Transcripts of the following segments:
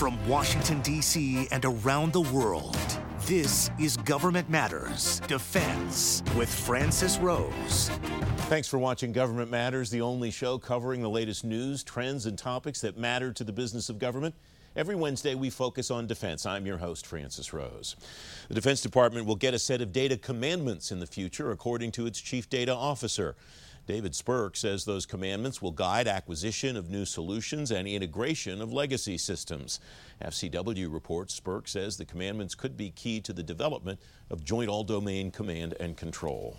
From Washington, D.C. and around the world, this is Government Matters Defense with Francis Rose. Thanks for watching Government Matters, the only show covering the latest news, trends, and topics that matter to the business of government. Every Wednesday, we focus on defense. I'm your host, Francis Rose. The Defense Department will get a set of data commandments in the future, according to its chief data officer. David Spirk says those commandments will guide acquisition of new solutions and integration of legacy systems. FCW reports Spirk says the commandments could be key to the development of joint all domain command and control.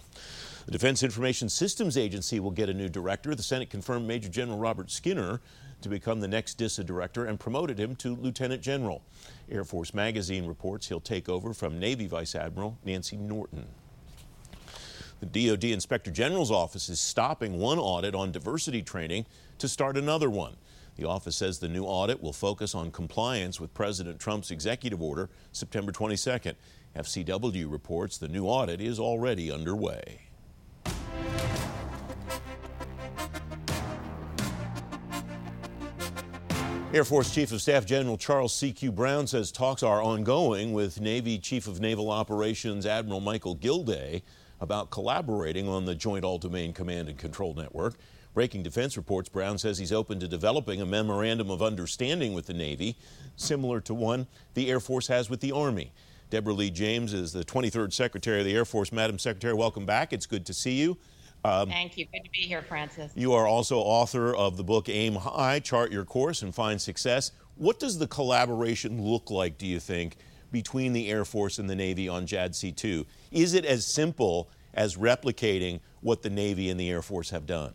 The Defense Information Systems Agency will get a new director. The Senate confirmed Major General Robert Skinner to become the next DISA director and promoted him to lieutenant general. Air Force Magazine reports he'll take over from Navy Vice Admiral Nancy Norton. The DoD Inspector General's office is stopping one audit on diversity training to start another one. The office says the new audit will focus on compliance with President Trump's executive order September 22nd. FCW reports the new audit is already underway. Air Force Chief of Staff General Charles C.Q. Brown says talks are ongoing with Navy Chief of Naval Operations Admiral Michael Gilday about collaborating on the Joint All Domain Command and Control Network. Breaking Defense reports Brown says he's open to developing a memorandum of understanding with the Navy, similar to one the Air Force has with the Army. Deborah Lee James is the 23rd Secretary of the Air Force. Madam Secretary, welcome back. It's good to see you. Um, Thank you. Good to be here, Francis. You are also author of the book Aim High Chart Your Course and Find Success. What does the collaboration look like, do you think, between the Air Force and the Navy on JADC2? Is it as simple as replicating what the Navy and the Air Force have done?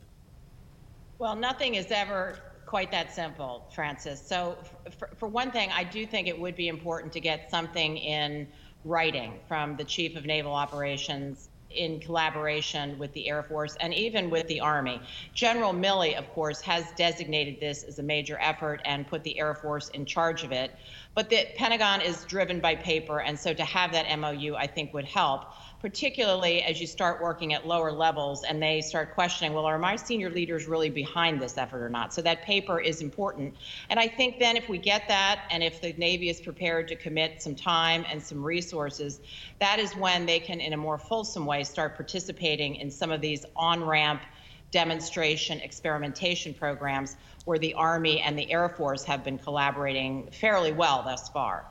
Well, nothing is ever quite that simple, Francis. So, for, for one thing, I do think it would be important to get something in writing from the Chief of Naval Operations in collaboration with the Air Force and even with the Army. General Milley, of course, has designated this as a major effort and put the Air Force in charge of it. But the Pentagon is driven by paper, and so to have that MOU, I think, would help particularly as you start working at lower levels and they start questioning, well, are my senior leaders really behind this effort or not? So that paper is important. And I think then if we get that and if the Navy is prepared to commit some time and some resources, that is when they can, in a more fulsome way, start participating in some of these on ramp demonstration experimentation programs where the Army and the Air Force have been collaborating fairly well thus far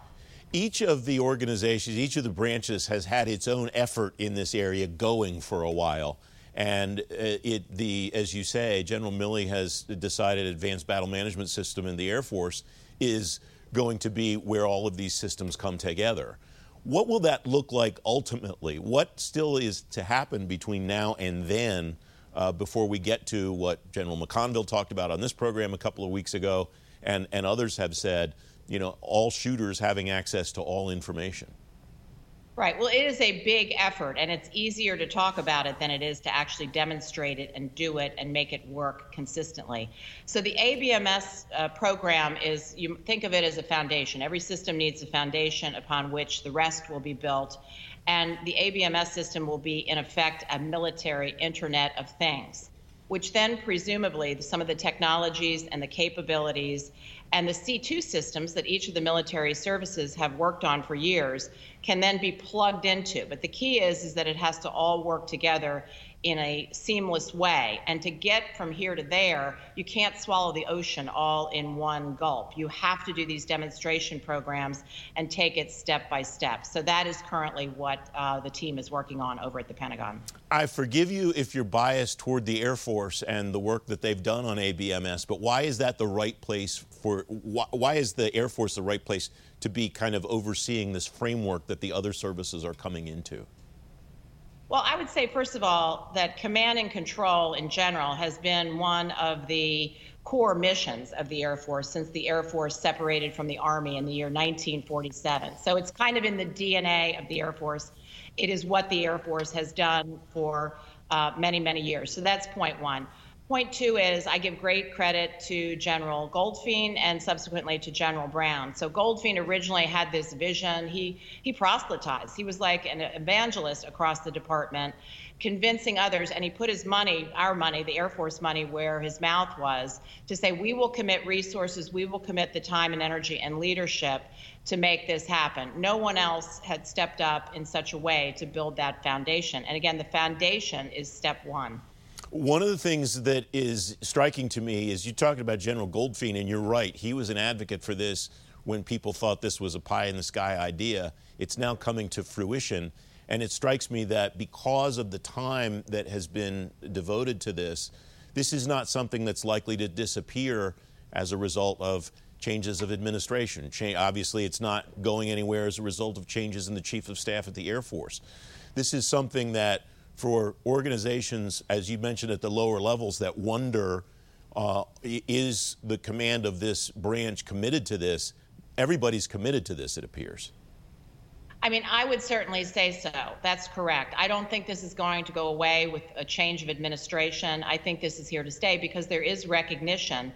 each of the organizations, each of the branches has had its own effort in this area going for a while. And uh, it, the, as you say, General Milley has decided Advanced Battle Management System in the Air Force is going to be where all of these systems come together. What will that look like ultimately? What still is to happen between now and then uh, before we get to what General McConville talked about on this program a couple of weeks ago and, and others have said you know, all shooters having access to all information. Right. Well, it is a big effort, and it's easier to talk about it than it is to actually demonstrate it and do it and make it work consistently. So, the ABMS uh, program is you think of it as a foundation. Every system needs a foundation upon which the rest will be built. And the ABMS system will be, in effect, a military Internet of Things, which then presumably some of the technologies and the capabilities and the C2 systems that each of the military services have worked on for years can then be plugged into. But the key is, is that it has to all work together in a seamless way. And to get from here to there, you can't swallow the ocean all in one gulp. You have to do these demonstration programs and take it step by step. So that is currently what uh, the team is working on over at the Pentagon. I forgive you if you're biased toward the Air Force and the work that they've done on ABMS, but why is that the right place for, why, why is the Air Force the right place to be kind of overseeing this framework that the other services are coming into? Well, I would say, first of all, that command and control in general has been one of the core missions of the Air Force since the Air Force separated from the Army in the year 1947. So it's kind of in the DNA of the Air Force. It is what the Air Force has done for uh, many, many years. So that's point one. Point two is I give great credit to General Goldfein and subsequently to General Brown. So Goldfein originally had this vision. He he proselytized. He was like an evangelist across the department, convincing others, and he put his money, our money, the Air Force money, where his mouth was, to say we will commit resources, we will commit the time and energy and leadership to make this happen. No one else had stepped up in such a way to build that foundation. And again, the foundation is step one. One of the things that is striking to me is you talked about General Goldfein, and you're right. He was an advocate for this when people thought this was a pie in the sky idea. It's now coming to fruition. And it strikes me that because of the time that has been devoted to this, this is not something that's likely to disappear as a result of changes of administration. obviously, it's not going anywhere as a result of changes in the Chief of Staff at the Air Force. This is something that for organizations, as you mentioned at the lower levels, that wonder uh, is the command of this branch committed to this? Everybody's committed to this, it appears. I mean, I would certainly say so. That's correct. I don't think this is going to go away with a change of administration. I think this is here to stay because there is recognition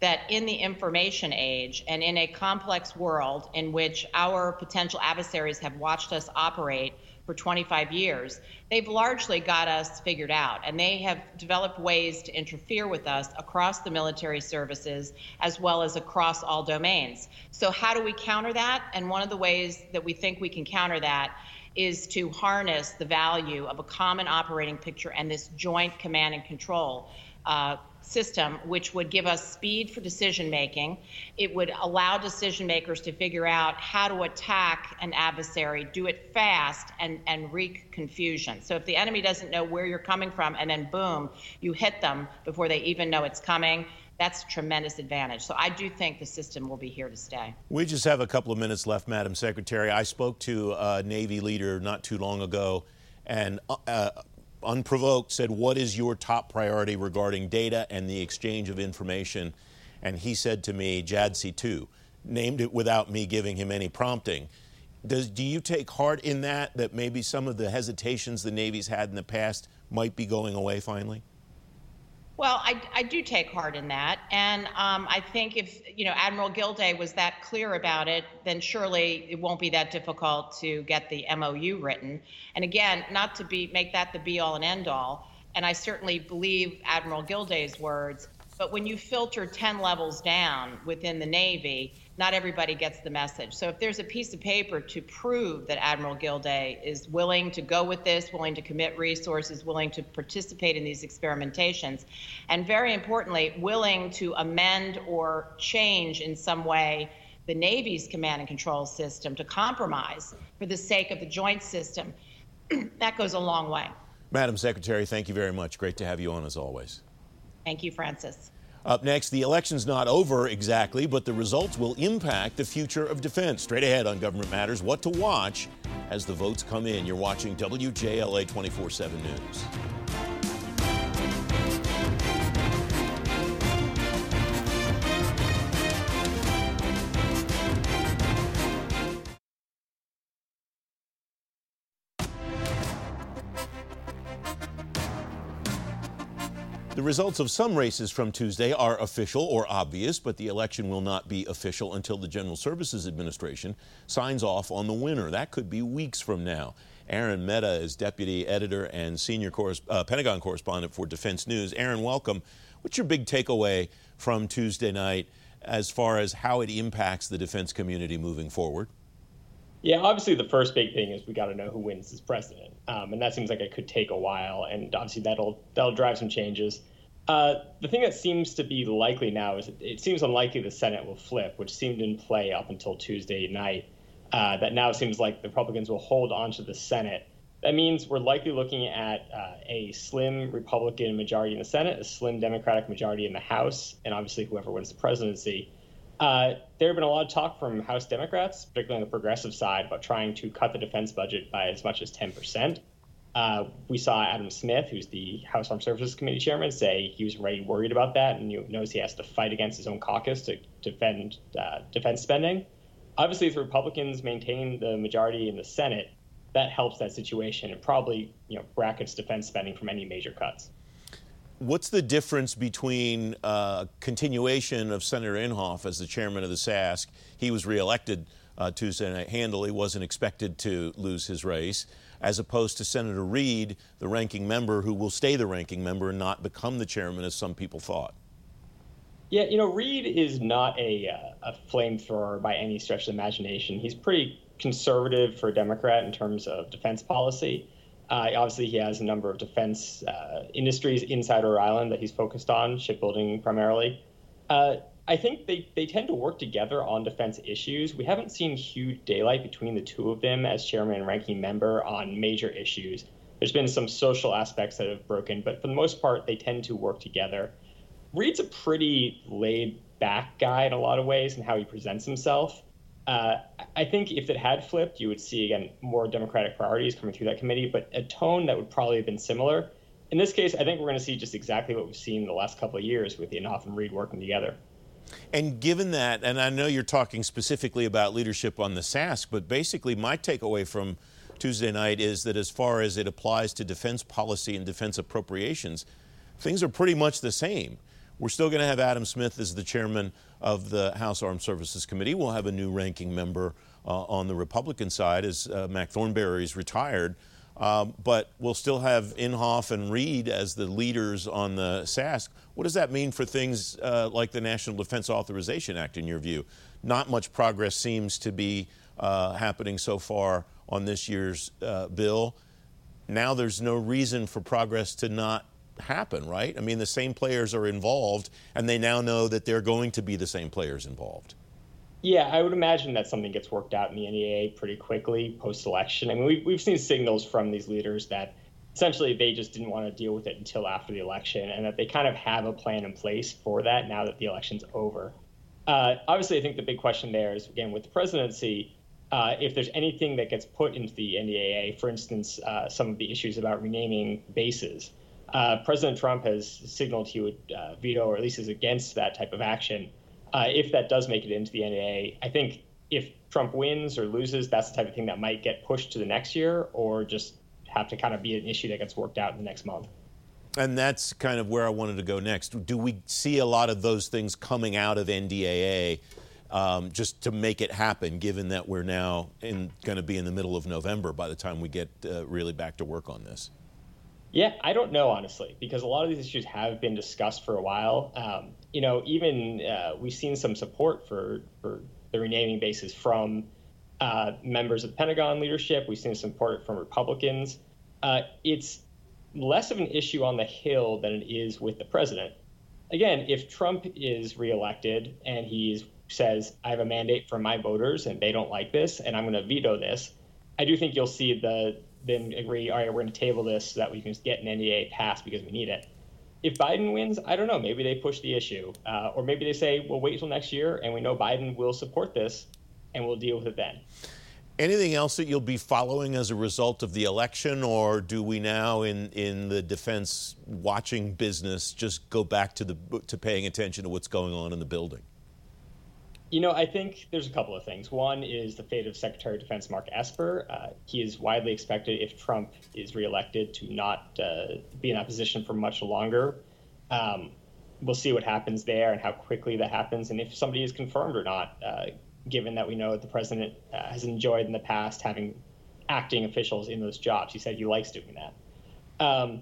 that in the information age and in a complex world in which our potential adversaries have watched us operate for 25 years, they've largely got us figured out. And they have developed ways to interfere with us across the military services as well as across all domains. So, how do we counter that? And one of the ways that we think we can counter that is to harness the value of a common operating picture and this joint command and control. Uh, system, which would give us speed for decision making. It would allow decision makers to figure out how to attack an adversary, do it fast, and, and wreak confusion. So if the enemy doesn't know where you're coming from, and then boom, you hit them before they even know it's coming. That's a tremendous advantage. So I do think the system will be here to stay. We just have a couple of minutes left, Madam Secretary. I spoke to a Navy leader not too long ago, and uh, unprovoked, said, What is your top priority regarding data and the exchange of information? And he said to me, JADC 2, named it without me giving him any prompting. Does, do you take heart in that, that maybe some of the hesitations the Navy's had in the past might be going away finally? Well, I, I do take heart in that. And um, I think if, you know, Admiral Gilday was that clear about it, then surely it won't be that difficult to get the MOU written. And again, not to be make that the be all and end all. And I certainly believe Admiral Gilday's words. But when you filter 10 levels down within the Navy, not everybody gets the message. So if there's a piece of paper to prove that Admiral Gilday is willing to go with this, willing to commit resources, willing to participate in these experimentations, and very importantly, willing to amend or change in some way the Navy's command and control system to compromise for the sake of the joint system, that goes a long way. Madam Secretary, thank you very much. Great to have you on as always. Thank you, Francis. Up next, the election's not over exactly, but the results will impact the future of defense. Straight ahead on Government Matters, what to watch as the votes come in. You're watching WJLA 24 7 News. The results of some races from Tuesday are official or obvious, but the election will not be official until the General Services Administration signs off on the winner. That could be weeks from now. Aaron Mehta is deputy editor and senior uh, Pentagon correspondent for Defense News. Aaron, welcome. What's your big takeaway from Tuesday night as far as how it impacts the defense community moving forward? Yeah, obviously the first big thing is we got to know who wins as president, um, and that seems like it could take a while, and obviously that'll that'll drive some changes. Uh, the thing that seems to be likely now is it seems unlikely the Senate will flip, which seemed in play up until Tuesday night. Uh, that now seems like the Republicans will hold onto the Senate. That means we're likely looking at uh, a slim Republican majority in the Senate, a slim Democratic majority in the House, and obviously whoever wins the presidency. Uh, there have been a lot of talk from House Democrats, particularly on the progressive side, about trying to cut the defense budget by as much as 10 percent. Uh, we saw Adam Smith, who's the House Armed Services Committee chairman, say he was very worried about that and you knows he has to fight against his own caucus to defend uh, defense spending. Obviously, if the Republicans maintain the majority in the Senate, that helps that situation and probably you know brackets defense spending from any major cuts. What's the difference between uh, continuation of Senator Inhofe as the chairman of the SASC? He was reelected uh, Tuesday night handily, wasn't expected to lose his race, as opposed to Senator Reed, the ranking member, who will stay the ranking member and not become the chairman as some people thought. Yeah, you know, Reed is not a, uh, a flamethrower by any stretch of imagination. He's pretty conservative for a Democrat in terms of defense policy. Uh, obviously, he has a number of defense uh, industries inside Rhode Island that he's focused on, shipbuilding primarily. Uh, I think they, they tend to work together on defense issues. We haven't seen huge daylight between the two of them as chairman and ranking member on major issues. There's been some social aspects that have broken, but for the most part, they tend to work together. Reed's a pretty laid back guy in a lot of ways and how he presents himself. Uh, I think if it had flipped, you would see again more Democratic priorities coming through that committee, but a tone that would probably have been similar. In this case, I think we're going to see just exactly what we've seen the last couple of years with Inhofe and Reed working together. And given that, and I know you're talking specifically about leadership on the SASC, but basically my takeaway from Tuesday night is that as far as it applies to defense policy and defense appropriations, things are pretty much the same. We're still going to have Adam Smith as the chairman of the House Armed Services Committee. We'll have a new ranking member uh, on the Republican side as uh, Mac Thornberry is retired. Um, but we'll still have Inhofe and Reed as the leaders on the SASC. What does that mean for things uh, like the National Defense Authorization Act, in your view? Not much progress seems to be uh, happening so far on this year's uh, bill. Now there's no reason for progress to not happen, right? I mean, the same players are involved, and they now know that they're going to be the same players involved. Yeah, I would imagine that something gets worked out in the NEA pretty quickly post election. I mean, we've, we've seen signals from these leaders that essentially they just didn't want to deal with it until after the election and that they kind of have a plan in place for that now that the election's over. Uh, obviously, I think the big question there is again, with the presidency, uh, if there's anything that gets put into the NDAA, for instance, uh, some of the issues about renaming bases. Uh, President Trump has signaled he would uh, veto or at least is against that type of action. Uh, if that does make it into the NDAA, I think if Trump wins or loses, that's the type of thing that might get pushed to the next year or just have to kind of be an issue that gets worked out in the next month. And that's kind of where I wanted to go next. Do we see a lot of those things coming out of NDAA um, just to make it happen, given that we're now going to be in the middle of November by the time we get uh, really back to work on this? Yeah, I don't know honestly, because a lot of these issues have been discussed for a while. Um, you know, even uh, we've seen some support for for the renaming bases from uh, members of the Pentagon leadership. We've seen support from Republicans. Uh, it's less of an issue on the Hill than it is with the president. Again, if Trump is reelected and he says, "I have a mandate from my voters and they don't like this, and I'm going to veto this," I do think you'll see the then agree, all right, we're going to table this so that we can just get an NDA passed because we need it. If Biden wins, I don't know. Maybe they push the issue, uh, or maybe they say we'll wait until next year, and we know Biden will support this, and we'll deal with it then. Anything else that you'll be following as a result of the election, or do we now, in, in the defense watching business, just go back to the to paying attention to what's going on in the building? You know, I think there's a couple of things. One is the fate of Secretary of Defense Mark Esper. Uh, he is widely expected, if Trump is reelected, to not uh, be in that position for much longer. Um, we'll see what happens there and how quickly that happens, and if somebody is confirmed or not. Uh, given that we know that the president uh, has enjoyed in the past having acting officials in those jobs, he said he likes doing that. Um,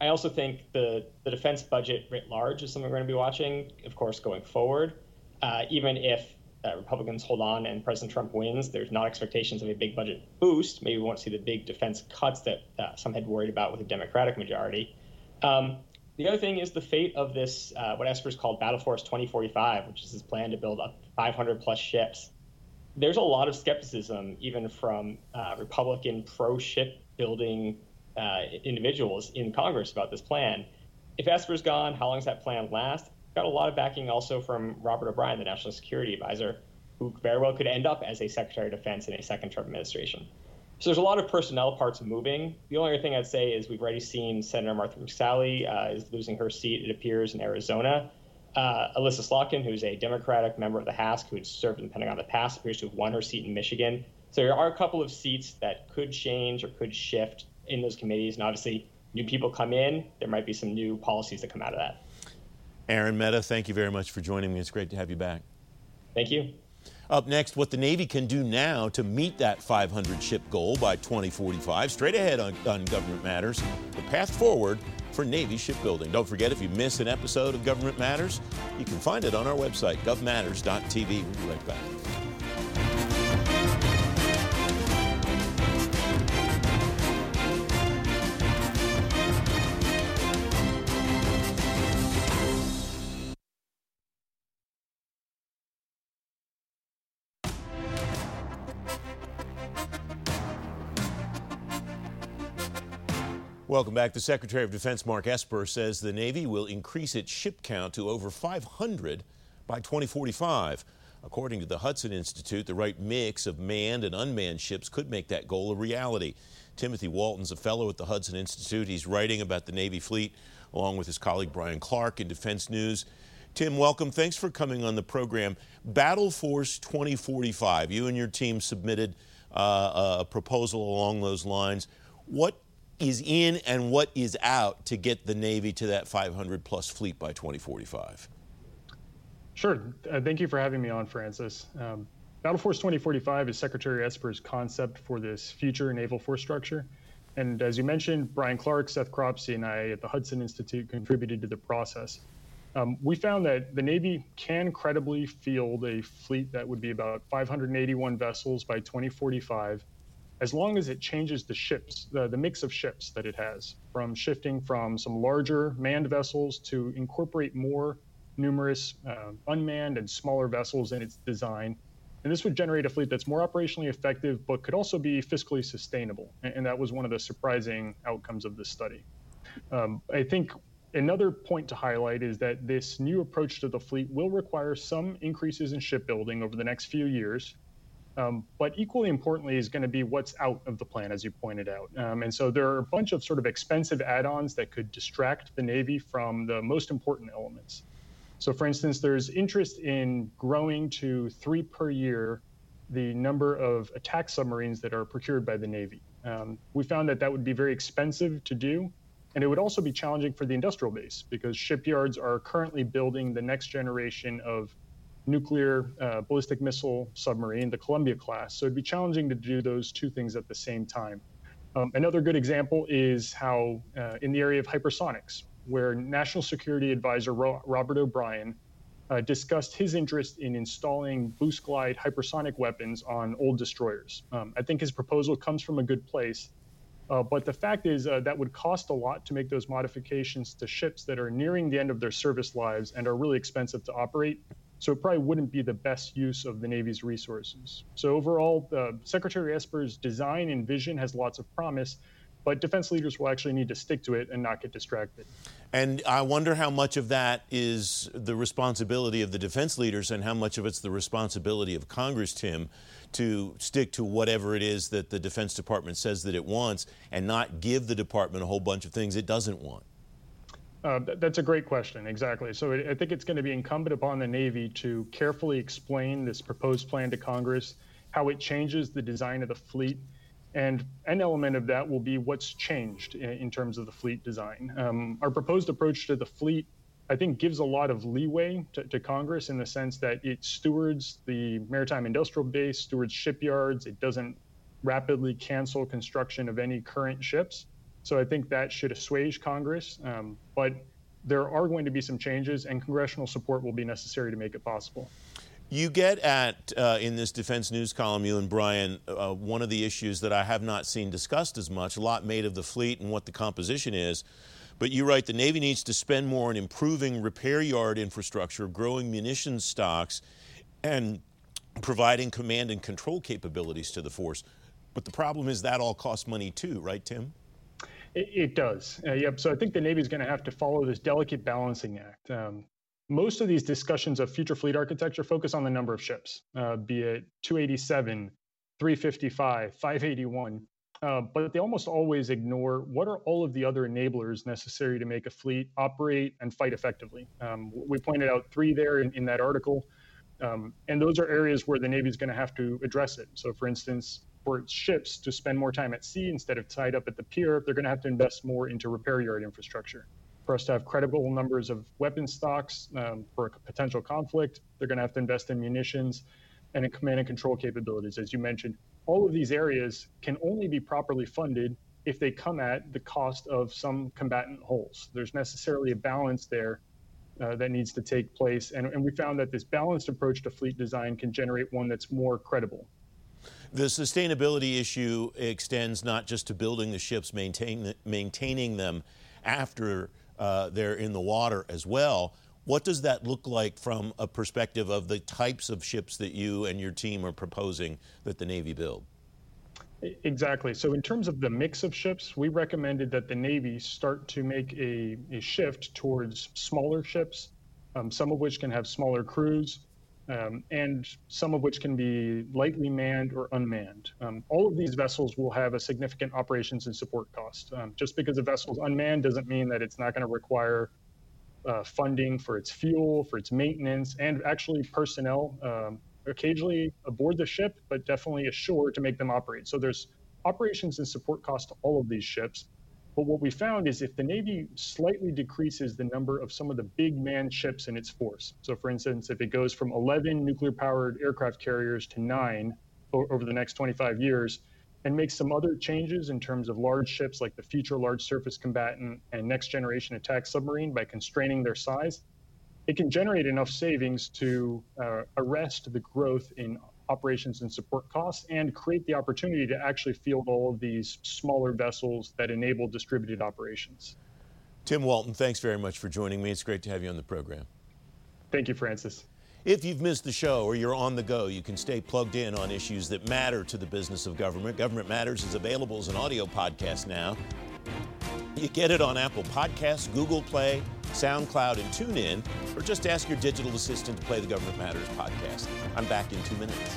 I also think the the defense budget writ large is something we're going to be watching, of course, going forward uh, even if uh, Republicans hold on and President Trump wins, there's not expectations of a big budget boost. Maybe we won't see the big defense cuts that uh, some had worried about with a Democratic majority. Um, the other thing is the fate of this, uh, what Esper's called Battle Force 2045, which is his plan to build up 500 plus ships. There's a lot of skepticism, even from uh, Republican pro ship building uh, individuals in Congress about this plan. If Esper's gone, how long does that plan last? Got a lot of backing also from Robert O'Brien, the national security advisor, who very well could end up as a Secretary of Defense in a second Trump administration. So there's a lot of personnel parts moving. The only other thing I'd say is we've already seen Senator Martha McSally uh, is losing her seat, it appears, in Arizona. Uh, Elissa Slotkin, who's a Democratic member of the HASC who had served in the Pentagon in the past, appears to have won her seat in Michigan. So there are a couple of seats that could change or could shift in those committees. And obviously, new people come in, there might be some new policies that come out of that. Aaron Mehta, thank you very much for joining me. It's great to have you back. Thank you. Up next, what the Navy can do now to meet that 500 ship goal by 2045. Straight ahead on, on Government Matters, the path forward for Navy shipbuilding. Don't forget, if you miss an episode of Government Matters, you can find it on our website, govmatters.tv. We'll be right back. Welcome back. The Secretary of Defense Mark Esper says the Navy will increase its ship count to over 500 by 2045. According to the Hudson Institute, the right mix of manned and unmanned ships could make that goal a reality. Timothy Walton's a fellow at the Hudson Institute. He's writing about the Navy fleet along with his colleague Bryan Clark in Defense News. Tim, welcome. Thanks for coming on the program. Battle Force 2045. You and your team submitted uh, a proposal along those lines. What is in and what is out to get the Navy to that 500 plus fleet by 2045? Sure. Uh, thank you for having me on, Francis. Um, Battle Force 2045 is Secretary Esper's concept for this future naval force structure. And as you mentioned, Bryan Clark, Seth Cropsey, and I at the Hudson Institute contributed to the process. Um, we found that the Navy can credibly field a fleet that would be about 581 vessels by 2045 as long as it changes the ships, the, the mix of ships that it has, from shifting from some larger manned vessels to incorporate more numerous uh, unmanned and smaller vessels in its design. And this would generate a fleet that's more operationally effective, but could also be fiscally sustainable. And, and that was one of the surprising outcomes of this study. Um, I think another point to highlight is that this new approach to the fleet will require some increases in shipbuilding over the next few years, um, but equally importantly is going to be what's out of the plan, as you pointed out. Um, and so there are a bunch of sort of expensive add ons that could distract the Navy from the most important elements. So, for instance, there's interest in growing to three per year the number of attack submarines that are procured by the Navy. Um, we found that that would be very expensive to do. And it would also be challenging for the industrial base because shipyards are currently building the next generation of nuclear uh, ballistic missile submarine, the Columbia class. So it'd be challenging to do those two things at the same time. Um, another good example is how, uh, in the area of hypersonics, where National Security Advisor Ro- Robert O'Brien uh, discussed his interest in installing boost glide hypersonic weapons on old destroyers. Um, I think his proposal comes from a good place. Uh, but the fact is, uh, that would cost a lot to make those modifications to ships that are nearing the end of their service lives and are really expensive to operate. So it probably wouldn't be the best use of the Navy's resources. So overall, uh, Secretary Esper's design and vision has lots of promise, but defense leaders will actually need to stick to it and not get distracted. And I wonder how much of that is the responsibility of the defense leaders and how much of it's the responsibility of Congress, Tim, to stick to whatever it is that the Defense Department says that it wants and not give the department a whole bunch of things it doesn't want. Uh, that's a great question. Exactly. So I think it's going to be incumbent upon the Navy to carefully explain this proposed plan to Congress, how it changes the design of the fleet. And an element of that will be what's changed in, in terms of the fleet design. Um, our proposed approach to the fleet, I think, gives a lot of leeway to, to Congress in the sense that it stewards the maritime industrial base, stewards shipyards, it doesn't rapidly cancel construction of any current ships. So I think that should assuage Congress. Um, but there are going to be some changes, and congressional support will be necessary to make it possible. You get at, uh, in this Defense News column, you and Brian, uh, one of the issues that I have not seen discussed as much, a lot made of the fleet and what the composition is. But you write the Navy needs to spend more on improving repair yard infrastructure, growing munitions stocks, and providing command and control capabilities to the force. But the problem is that all costs money too, right, Tim? It, it does. Uh, yep. So I think the Navy is going to have to follow this delicate balancing act. Um, most of these discussions of future fleet architecture focus on the number of ships, uh, be it 287, 355, 581. Uh, but they almost always ignore what are all of the other enablers necessary to make a fleet operate and fight effectively. Um, we pointed out three there in, in that article. Um, and those are areas where the Navy is going to have to address it. So, for instance, for its ships to spend more time at sea instead of tied up at the pier, they're going to have to invest more into repair yard infrastructure. For us to have credible numbers of weapon stocks um, for a potential conflict, they're going to have to invest in munitions and in command and control capabilities, as you mentioned. All of these areas can only be properly funded if they come at the cost of some combatant hulls. There's necessarily a balance there uh, that needs to take place. And, and we found that this balanced approach to fleet design can generate one that's more credible. The sustainability issue extends not just to building the ships, maintain, maintaining them after uh, they're in the water as well. What does that look like from a perspective of the types of ships that you and your team are proposing that the Navy build? Exactly. So, in terms of the mix of ships, we recommended that the Navy start to make a, a shift towards smaller ships, um, some of which can have smaller crews, um, and some of which can be lightly manned or unmanned. Um, all of these vessels will have a significant operations and support cost. Um, just because a vessel is unmanned doesn't mean that it's not going to require uh, funding for its fuel, for its maintenance, and actually personnel um, occasionally aboard the ship, but definitely ashore to make them operate. So there's operations and support cost to all of these ships. But what we found is if the Navy slightly decreases the number of some of the big manned ships in its force, so for instance, if it goes from 11 nuclear powered aircraft carriers to nine over the next 25 years, and makes some other changes in terms of large ships like the Future Large Surface Combatant and Next Generation Attack Submarine by constraining their size, it can generate enough savings to uh, arrest the growth in operations and support costs and create the opportunity to actually field all of these smaller vessels that enable distributed operations. Tim Walton, thanks very much for joining me. It's great to have you on the program. Thank you, Francis. If you've missed the show or you're on the go, you can stay plugged in on issues that matter to the business of government. Government Matters is available as an audio podcast now. You get it on Apple Podcasts, Google Play, SoundCloud, and TuneIn, or just ask your digital assistant to play the Government Matters podcast. I'm back in two minutes.